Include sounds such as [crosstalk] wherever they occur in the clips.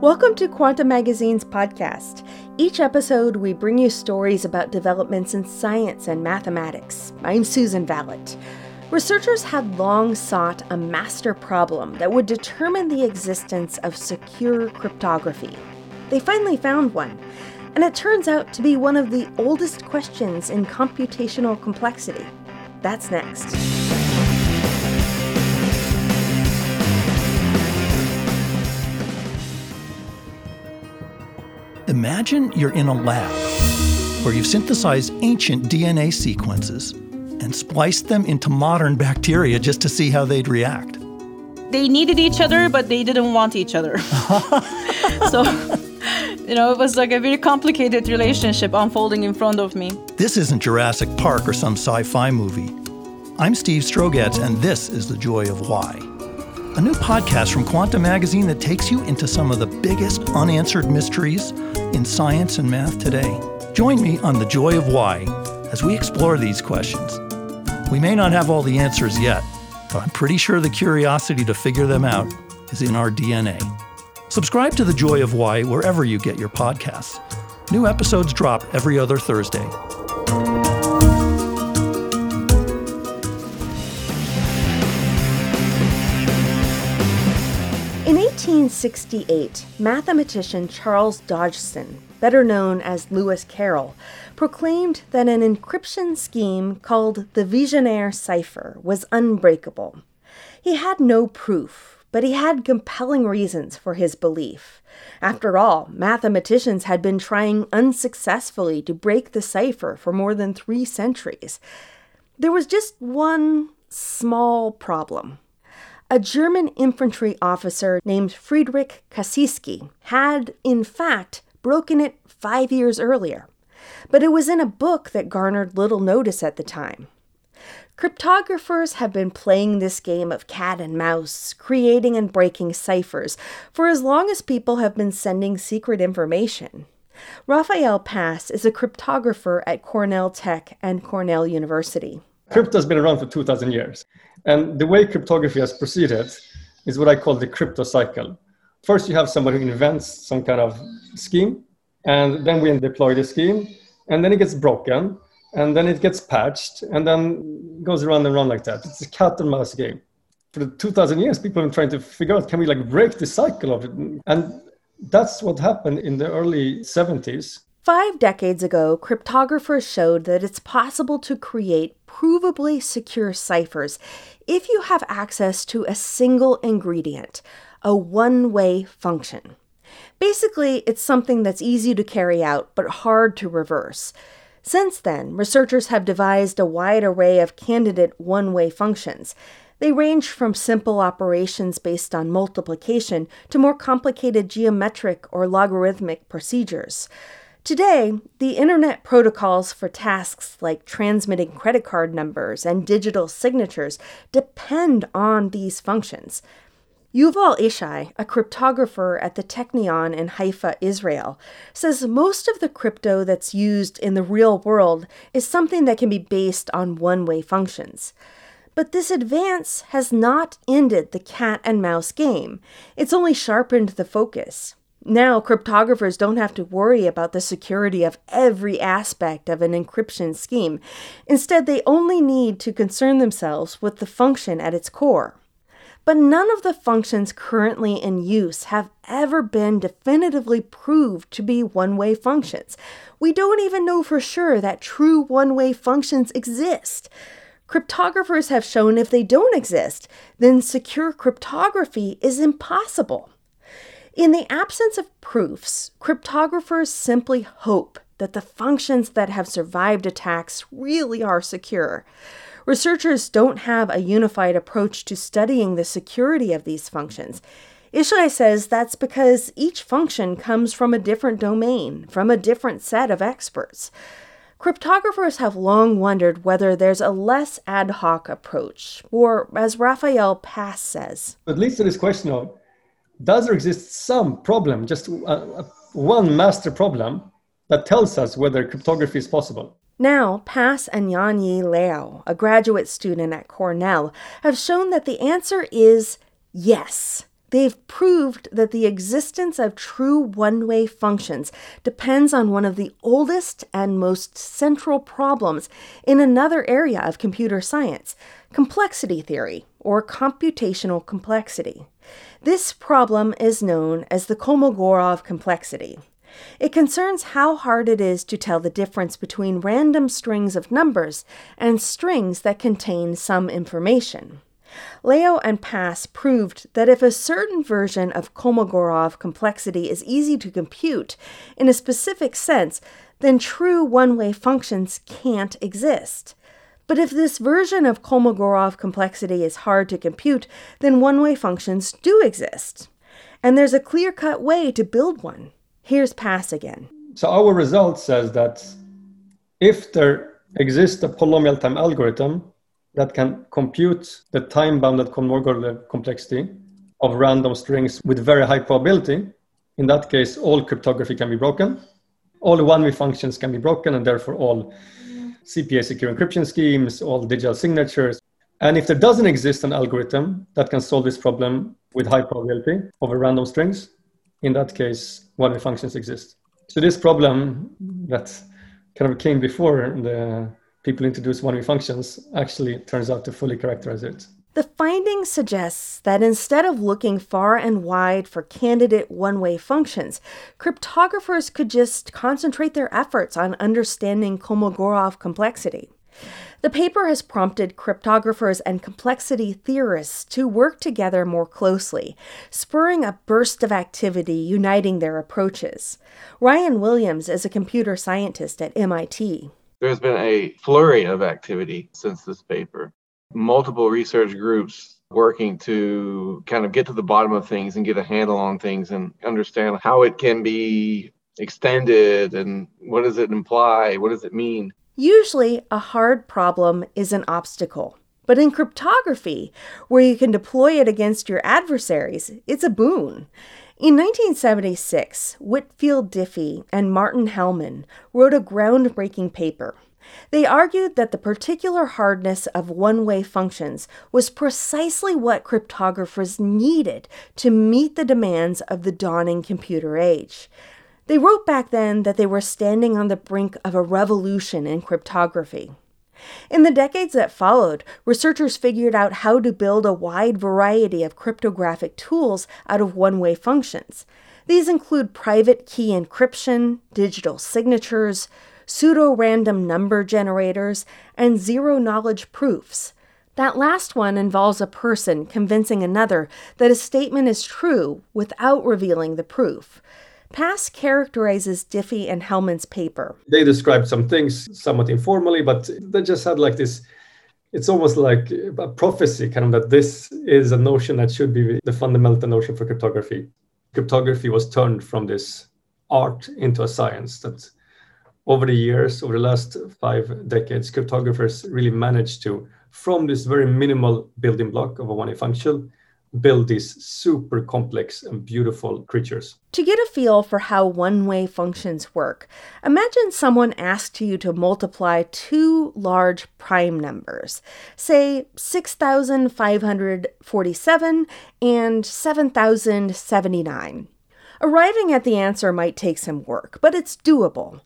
Welcome to Quanta Magazine's podcast. Each episode, we bring you stories about developments in science and mathematics. I'm Susan Valot. Researchers had long sought a master problem that would determine the existence of secure cryptography. They finally found one, and it turns out to be one of the oldest questions in computational complexity. That's next. Imagine you're in a lab where you've synthesized ancient DNA sequences and spliced them into modern bacteria just to see how they'd react. They needed each other, but they didn't want each other. [laughs] so, you know, it was like a very complicated relationship unfolding in front of me. This isn't Jurassic Park or some sci fi movie. I'm Steve Strogatz, and this is The Joy of Why a new podcast from Quanta Magazine that takes you into some of the biggest unanswered mysteries in science and math today. Join me on The Joy of Why as we explore these questions. We may not have all the answers yet, but I'm pretty sure the curiosity to figure them out is in our DNA. Subscribe to The Joy of Why wherever you get your podcasts. New episodes drop every other Thursday. In 1868, mathematician Charles Dodgson, better known as Lewis Carroll, proclaimed that an encryption scheme called the Vigenère cipher was unbreakable. He had no proof, but he had compelling reasons for his belief. After all, mathematicians had been trying unsuccessfully to break the cipher for more than three centuries. There was just one small problem a German infantry officer named Friedrich Kasiski had, in fact, broken it five years earlier, but it was in a book that garnered little notice at the time. Cryptographers have been playing this game of cat and mouse, creating and breaking ciphers, for as long as people have been sending secret information. Rafael Pass is a cryptographer at Cornell Tech and Cornell University. Crypto has been around for 2,000 years. And the way cryptography has proceeded is what I call the crypto cycle. First, you have somebody who invents some kind of scheme, and then we deploy the scheme, and then it gets broken, and then it gets patched, and then goes around and around like that. It's a cat and mouse game. For 2,000 years, people have been trying to figure out can we like break the cycle of it? And that's what happened in the early 70s. Five decades ago, cryptographers showed that it's possible to create provably secure ciphers if you have access to a single ingredient, a one way function. Basically, it's something that's easy to carry out but hard to reverse. Since then, researchers have devised a wide array of candidate one way functions. They range from simple operations based on multiplication to more complicated geometric or logarithmic procedures. Today, the Internet protocols for tasks like transmitting credit card numbers and digital signatures depend on these functions. Yuval Ishai, a cryptographer at the Technion in Haifa, Israel, says most of the crypto that's used in the real world is something that can be based on one way functions. But this advance has not ended the cat and mouse game, it's only sharpened the focus. Now, cryptographers don't have to worry about the security of every aspect of an encryption scheme. Instead, they only need to concern themselves with the function at its core. But none of the functions currently in use have ever been definitively proved to be one way functions. We don't even know for sure that true one way functions exist. Cryptographers have shown if they don't exist, then secure cryptography is impossible. In the absence of proofs, cryptographers simply hope that the functions that have survived attacks really are secure. Researchers don't have a unified approach to studying the security of these functions. Ishai says that's because each function comes from a different domain, from a different set of experts. Cryptographers have long wondered whether there's a less ad hoc approach, or as Rafael Pass says. At least to this question of does there exist some problem, just one master problem, that tells us whether cryptography is possible? Now, Pass and Yanyi Liu, a graduate student at Cornell, have shown that the answer is yes. They've proved that the existence of true one way functions depends on one of the oldest and most central problems in another area of computer science complexity theory, or computational complexity. This problem is known as the Kolmogorov complexity. It concerns how hard it is to tell the difference between random strings of numbers and strings that contain some information. Liu and Pass proved that if a certain version of Kolmogorov complexity is easy to compute in a specific sense, then true one way functions can't exist. But if this version of Kolmogorov complexity is hard to compute, then one way functions do exist. And there's a clear cut way to build one. Here's Pass again. So our result says that if there exists a polynomial time algorithm that can compute the time-bounded Kolmogorov complexity of random strings with very high probability, in that case, all cryptography can be broken. All one-way functions can be broken, and therefore all CPA secure encryption schemes, all digital signatures. And if there doesn't exist an algorithm that can solve this problem with high probability over random strings, in that case, one-way functions exist. So this problem that kind of came before the people introduced one-way functions actually turns out to fully characterize it. The finding suggests that instead of looking far and wide for candidate one way functions, cryptographers could just concentrate their efforts on understanding Kolmogorov complexity. The paper has prompted cryptographers and complexity theorists to work together more closely, spurring a burst of activity uniting their approaches. Ryan Williams is a computer scientist at MIT. There's been a flurry of activity since this paper. Multiple research groups working to kind of get to the bottom of things and get a handle on things and understand how it can be extended and what does it imply? What does it mean? Usually, a hard problem is an obstacle. But in cryptography, where you can deploy it against your adversaries, it's a boon. In 1976, Whitfield Diffie and Martin Hellman wrote a groundbreaking paper. They argued that the particular hardness of one way functions was precisely what cryptographers needed to meet the demands of the dawning computer age. They wrote back then that they were standing on the brink of a revolution in cryptography. In the decades that followed, researchers figured out how to build a wide variety of cryptographic tools out of one way functions. These include private key encryption, digital signatures, pseudo random number generators, and zero knowledge proofs. That last one involves a person convincing another that a statement is true without revealing the proof. Pass characterizes Diffie and Hellman's paper. They described some things somewhat informally, but they just had like this it's almost like a prophecy, kind of that this is a notion that should be the fundamental notion for cryptography. Cryptography was turned from this art into a science that over the years, over the last five decades, cryptographers really managed to, from this very minimal building block of a one-way function, build these super complex and beautiful creatures. To get a feel for how one way functions work, imagine someone asked you to multiply two large prime numbers, say 6,547 and 7,079. Arriving at the answer might take some work, but it's doable.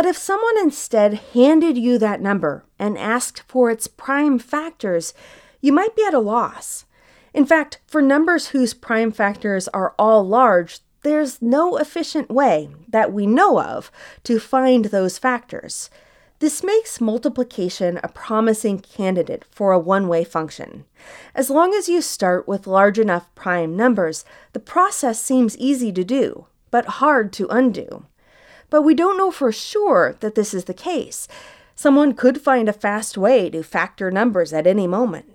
But if someone instead handed you that number and asked for its prime factors, you might be at a loss. In fact, for numbers whose prime factors are all large, there's no efficient way that we know of to find those factors. This makes multiplication a promising candidate for a one way function. As long as you start with large enough prime numbers, the process seems easy to do, but hard to undo. But we don't know for sure that this is the case. Someone could find a fast way to factor numbers at any moment.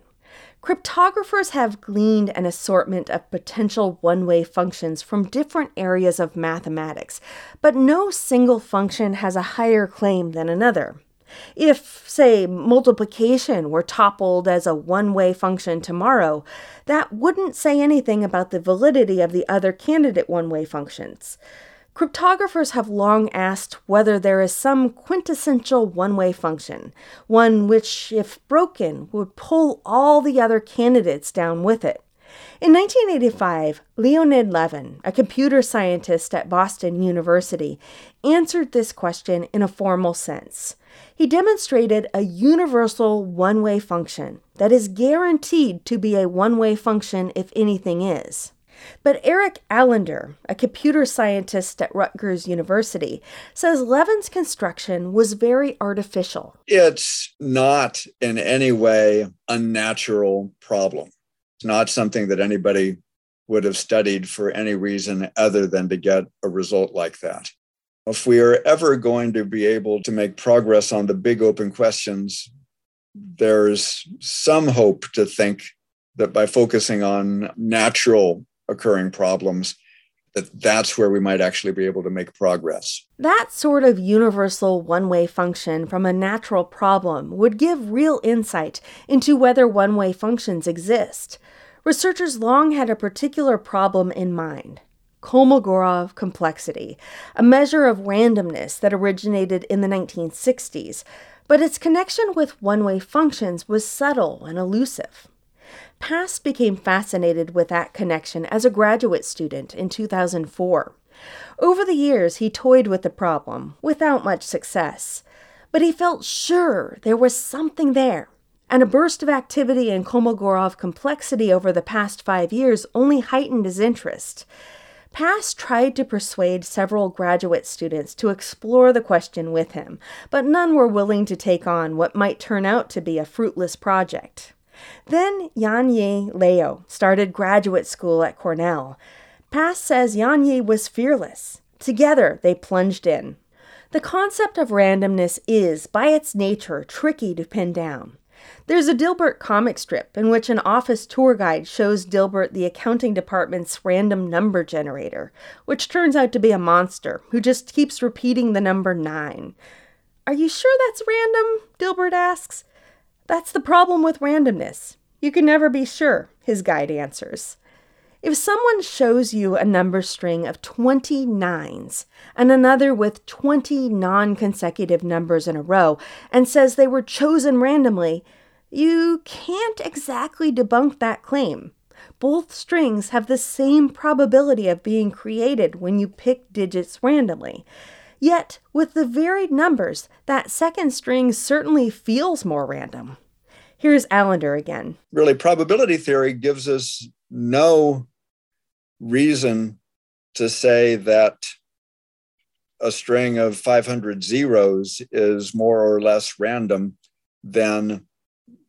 Cryptographers have gleaned an assortment of potential one way functions from different areas of mathematics, but no single function has a higher claim than another. If, say, multiplication were toppled as a one way function tomorrow, that wouldn't say anything about the validity of the other candidate one way functions. Cryptographers have long asked whether there is some quintessential one way function, one which, if broken, would pull all the other candidates down with it. In 1985, Leonid Levin, a computer scientist at Boston University, answered this question in a formal sense. He demonstrated a universal one way function that is guaranteed to be a one way function if anything is. But Eric Allender, a computer scientist at Rutgers University, says Levin's construction was very artificial. It's not in any way a natural problem. It's not something that anybody would have studied for any reason other than to get a result like that. If we are ever going to be able to make progress on the big open questions, there's some hope to think that by focusing on natural occurring problems that that's where we might actually be able to make progress. That sort of universal one way function from a natural problem would give real insight into whether one way functions exist. Researchers long had a particular problem in mind Kolmogorov complexity, a measure of randomness that originated in the 1960s, but its connection with one way functions was subtle and elusive. Pass became fascinated with that connection as a graduate student in 2004. Over the years, he toyed with the problem, without much success. But he felt sure there was something there, and a burst of activity in Kolmogorov complexity over the past five years only heightened his interest. Pass tried to persuade several graduate students to explore the question with him, but none were willing to take on what might turn out to be a fruitless project. Then Yanyi Liu started graduate school at Cornell. Pass says Yanyi was fearless. Together, they plunged in. The concept of randomness is, by its nature, tricky to pin down. There's a Dilbert comic strip in which an office tour guide shows Dilbert the accounting department's random number generator, which turns out to be a monster who just keeps repeating the number 9. Are you sure that's random? Dilbert asks. That's the problem with randomness. You can never be sure, his guide answers. If someone shows you a number string of 20 nines and another with 20 non consecutive numbers in a row and says they were chosen randomly, you can't exactly debunk that claim. Both strings have the same probability of being created when you pick digits randomly. Yet, with the varied numbers, that second string certainly feels more random. Here's Allender again. Really, probability theory gives us no reason to say that a string of 500 zeros is more or less random than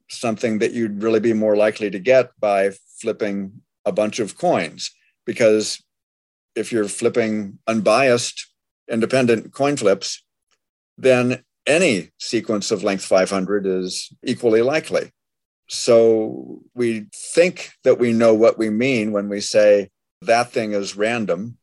something that you'd really be more likely to get by flipping a bunch of coins. Because if you're flipping unbiased independent coin flips, then any sequence of length 500 is equally likely. So we think that we know what we mean when we say that thing is random,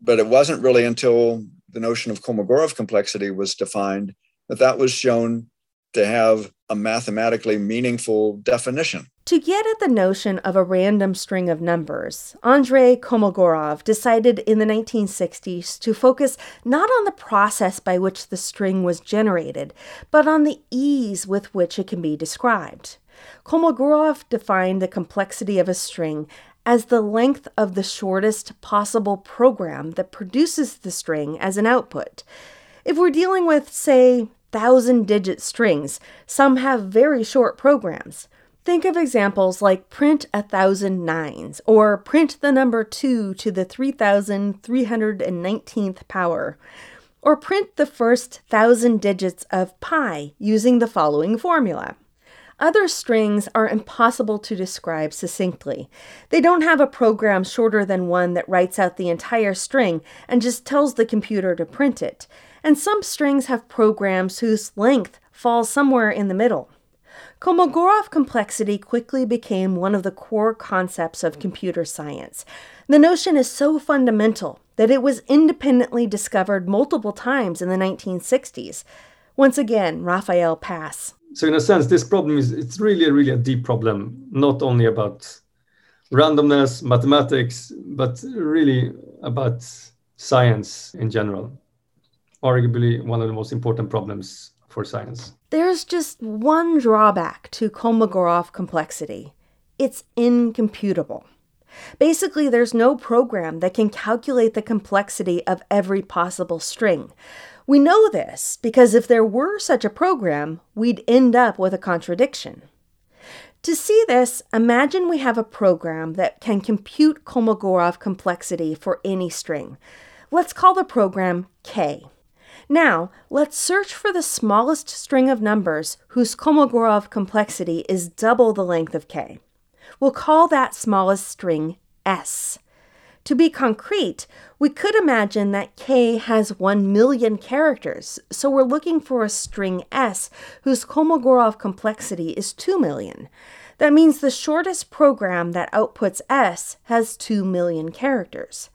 but it wasn't really until the notion of Kolmogorov complexity was defined that that was shown to have a mathematically meaningful definition. To get at the notion of a random string of numbers, Andrei Kolmogorov decided in the 1960s to focus not on the process by which the string was generated, but on the ease with which it can be described. Kolmogorov defined the complexity of a string as the length of the shortest possible program that produces the string as an output. If we're dealing with, say, thousand digit strings, some have very short programs. Think of examples like print a thousand nines or print the number 2 to the 3319th power, or print the first thousand digits of pi using the following formula. Other strings are impossible to describe succinctly. They don't have a program shorter than one that writes out the entire string and just tells the computer to print it. And some strings have programs whose length falls somewhere in the middle. Kolmogorov complexity quickly became one of the core concepts of computer science. The notion is so fundamental that it was independently discovered multiple times in the 1960s. Once again, Rafael Pass. So in a sense, this problem is it's really, really a deep problem, not only about randomness, mathematics, but really about science in general. Arguably one of the most important problems for science. There's just one drawback to Kolmogorov complexity it's incomputable. Basically, there's no program that can calculate the complexity of every possible string. We know this because if there were such a program, we'd end up with a contradiction. To see this, imagine we have a program that can compute Kolmogorov complexity for any string. Let's call the program K. Now, let's search for the smallest string of numbers whose Kolmogorov complexity is double the length of K. We'll call that smallest string S. To be concrete, we could imagine that K has 1 million characters, so we're looking for a string S whose Kolmogorov complexity is 2 million. That means the shortest program that outputs S has 2 million characters.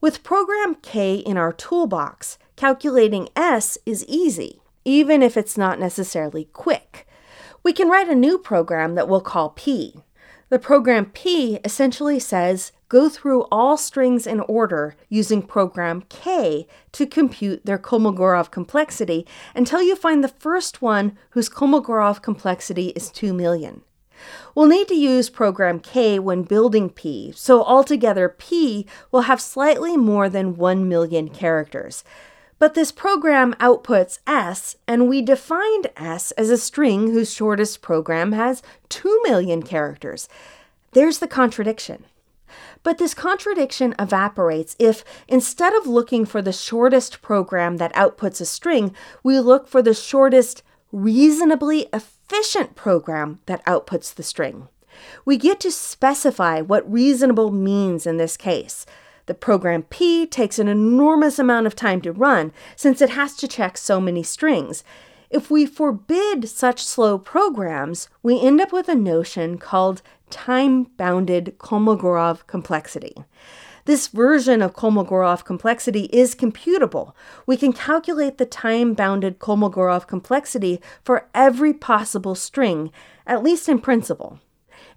With program K in our toolbox, calculating S is easy, even if it's not necessarily quick. We can write a new program that we'll call P. The program P essentially says go through all strings in order using program K to compute their Kolmogorov complexity until you find the first one whose Kolmogorov complexity is 2 million. We'll need to use program K when building P, so altogether P will have slightly more than 1 million characters. But this program outputs S, and we defined S as a string whose shortest program has 2 million characters. There's the contradiction. But this contradiction evaporates if, instead of looking for the shortest program that outputs a string, we look for the shortest reasonably efficient program that outputs the string. We get to specify what reasonable means in this case. The program P takes an enormous amount of time to run since it has to check so many strings. If we forbid such slow programs, we end up with a notion called time bounded Kolmogorov complexity. This version of Kolmogorov complexity is computable. We can calculate the time bounded Kolmogorov complexity for every possible string, at least in principle.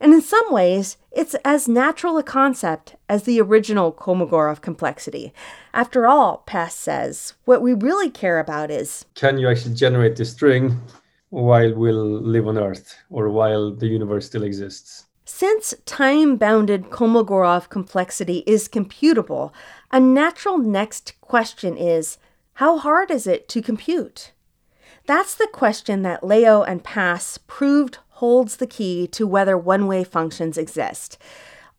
And in some ways, it's as natural a concept as the original Kolmogorov complexity. After all, Pass says, what we really care about is can you actually generate the string while we'll live on Earth or while the universe still exists? Since time bounded Kolmogorov complexity is computable, a natural next question is how hard is it to compute? That's the question that Liu and Pass proved holds the key to whether one way functions exist.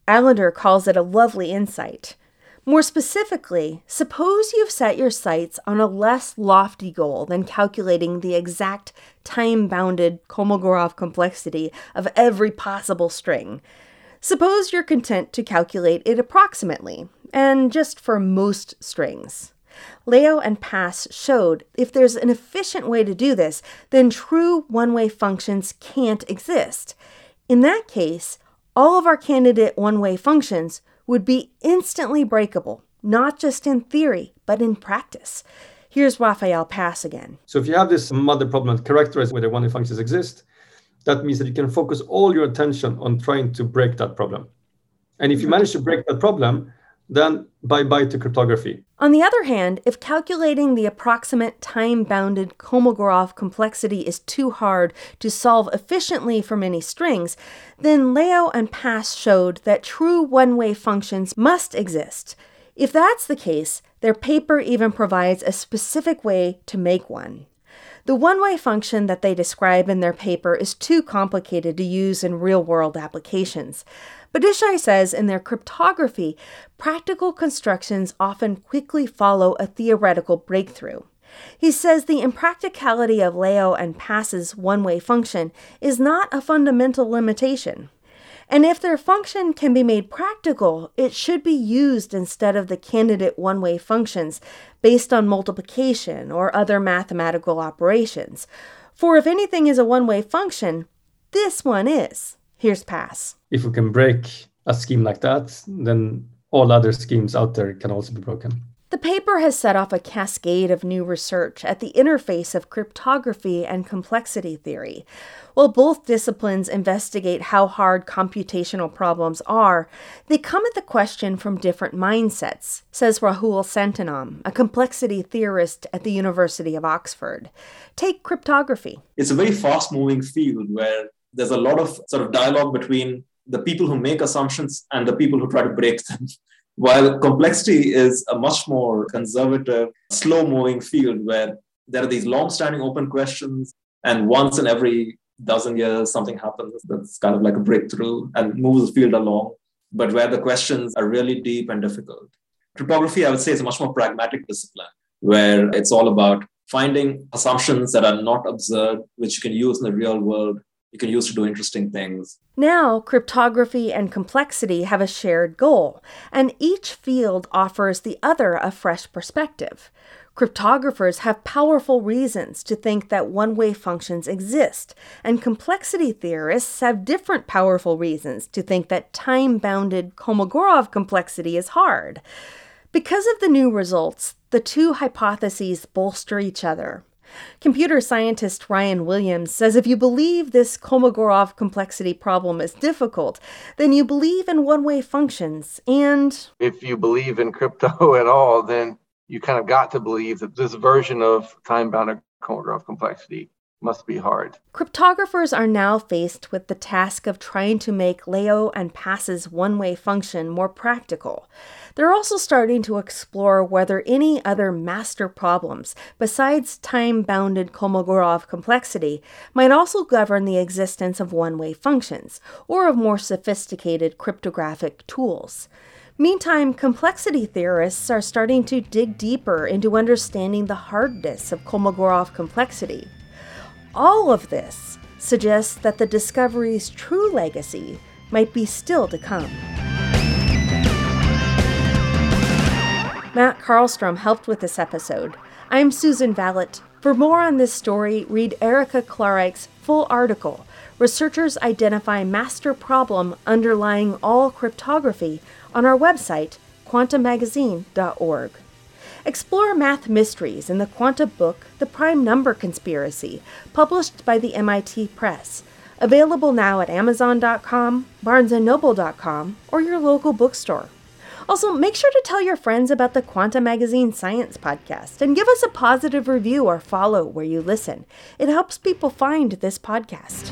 Allender calls it a lovely insight. More specifically, suppose you've set your sights on a less lofty goal than calculating the exact time bounded Kolmogorov complexity of every possible string. Suppose you're content to calculate it approximately, and just for most strings. Liu and Pass showed if there's an efficient way to do this, then true one way functions can't exist. In that case, all of our candidate one way functions would be instantly breakable, not just in theory, but in practice. Here's Rafael Pass again. So if you have this mother problem characterized whether one way functions exist, that means that you can focus all your attention on trying to break that problem. And if you manage to break that problem, then bye bye to cryptography. On the other hand, if calculating the approximate time bounded Kolmogorov complexity is too hard to solve efficiently for many strings, then Liu and Pass showed that true one way functions must exist. If that's the case, their paper even provides a specific way to make one. The one way function that they describe in their paper is too complicated to use in real world applications. But Ishai says in their cryptography, practical constructions often quickly follow a theoretical breakthrough. He says the impracticality of Liu and Pass's one way function is not a fundamental limitation. And if their function can be made practical, it should be used instead of the candidate one way functions based on multiplication or other mathematical operations. For if anything is a one way function, this one is. Here's Pass. If we can break a scheme like that, then all other schemes out there can also be broken. The paper has set off a cascade of new research at the interface of cryptography and complexity theory. While both disciplines investigate how hard computational problems are, they come at the question from different mindsets, says Rahul Santhanam, a complexity theorist at the University of Oxford. Take cryptography. It's a very fast moving field where there's a lot of sort of dialogue between the people who make assumptions and the people who try to break them. While complexity is a much more conservative, slow moving field where there are these long standing open questions, and once in every dozen years, something happens that's kind of like a breakthrough and moves the field along, but where the questions are really deep and difficult. Cryptography, I would say, is a much more pragmatic discipline where it's all about finding assumptions that are not absurd, which you can use in the real world you can use to do interesting things. Now, cryptography and complexity have a shared goal, and each field offers the other a fresh perspective. Cryptographers have powerful reasons to think that one way functions exist, and complexity theorists have different powerful reasons to think that time bounded Kolmogorov complexity is hard. Because of the new results, the two hypotheses bolster each other. Computer scientist Ryan Williams says if you believe this Kolmogorov complexity problem is difficult, then you believe in one way functions. And if you believe in crypto [laughs] at all, then you kind of got to believe that this version of time bound Kolmogorov complexity must be hard. Cryptographers are now faced with the task of trying to make Liu and Pass's one way function more practical. They're also starting to explore whether any other master problems, besides time bounded Kolmogorov complexity, might also govern the existence of one way functions, or of more sophisticated cryptographic tools. Meantime, complexity theorists are starting to dig deeper into understanding the hardness of Kolmogorov complexity. All of this suggests that the discovery's true legacy might be still to come. Matt Carlstrom helped with this episode. I'm Susan Valot. For more on this story, read Erica Klarreich's full article. Researchers identify master problem underlying all cryptography on our website, quantamagazine.org. Explore math mysteries in the Quanta book, The Prime Number Conspiracy, published by the MIT Press. Available now at Amazon.com, BarnesandNoble.com, or your local bookstore. Also, make sure to tell your friends about the Quanta Magazine Science Podcast and give us a positive review or follow where you listen. It helps people find this podcast.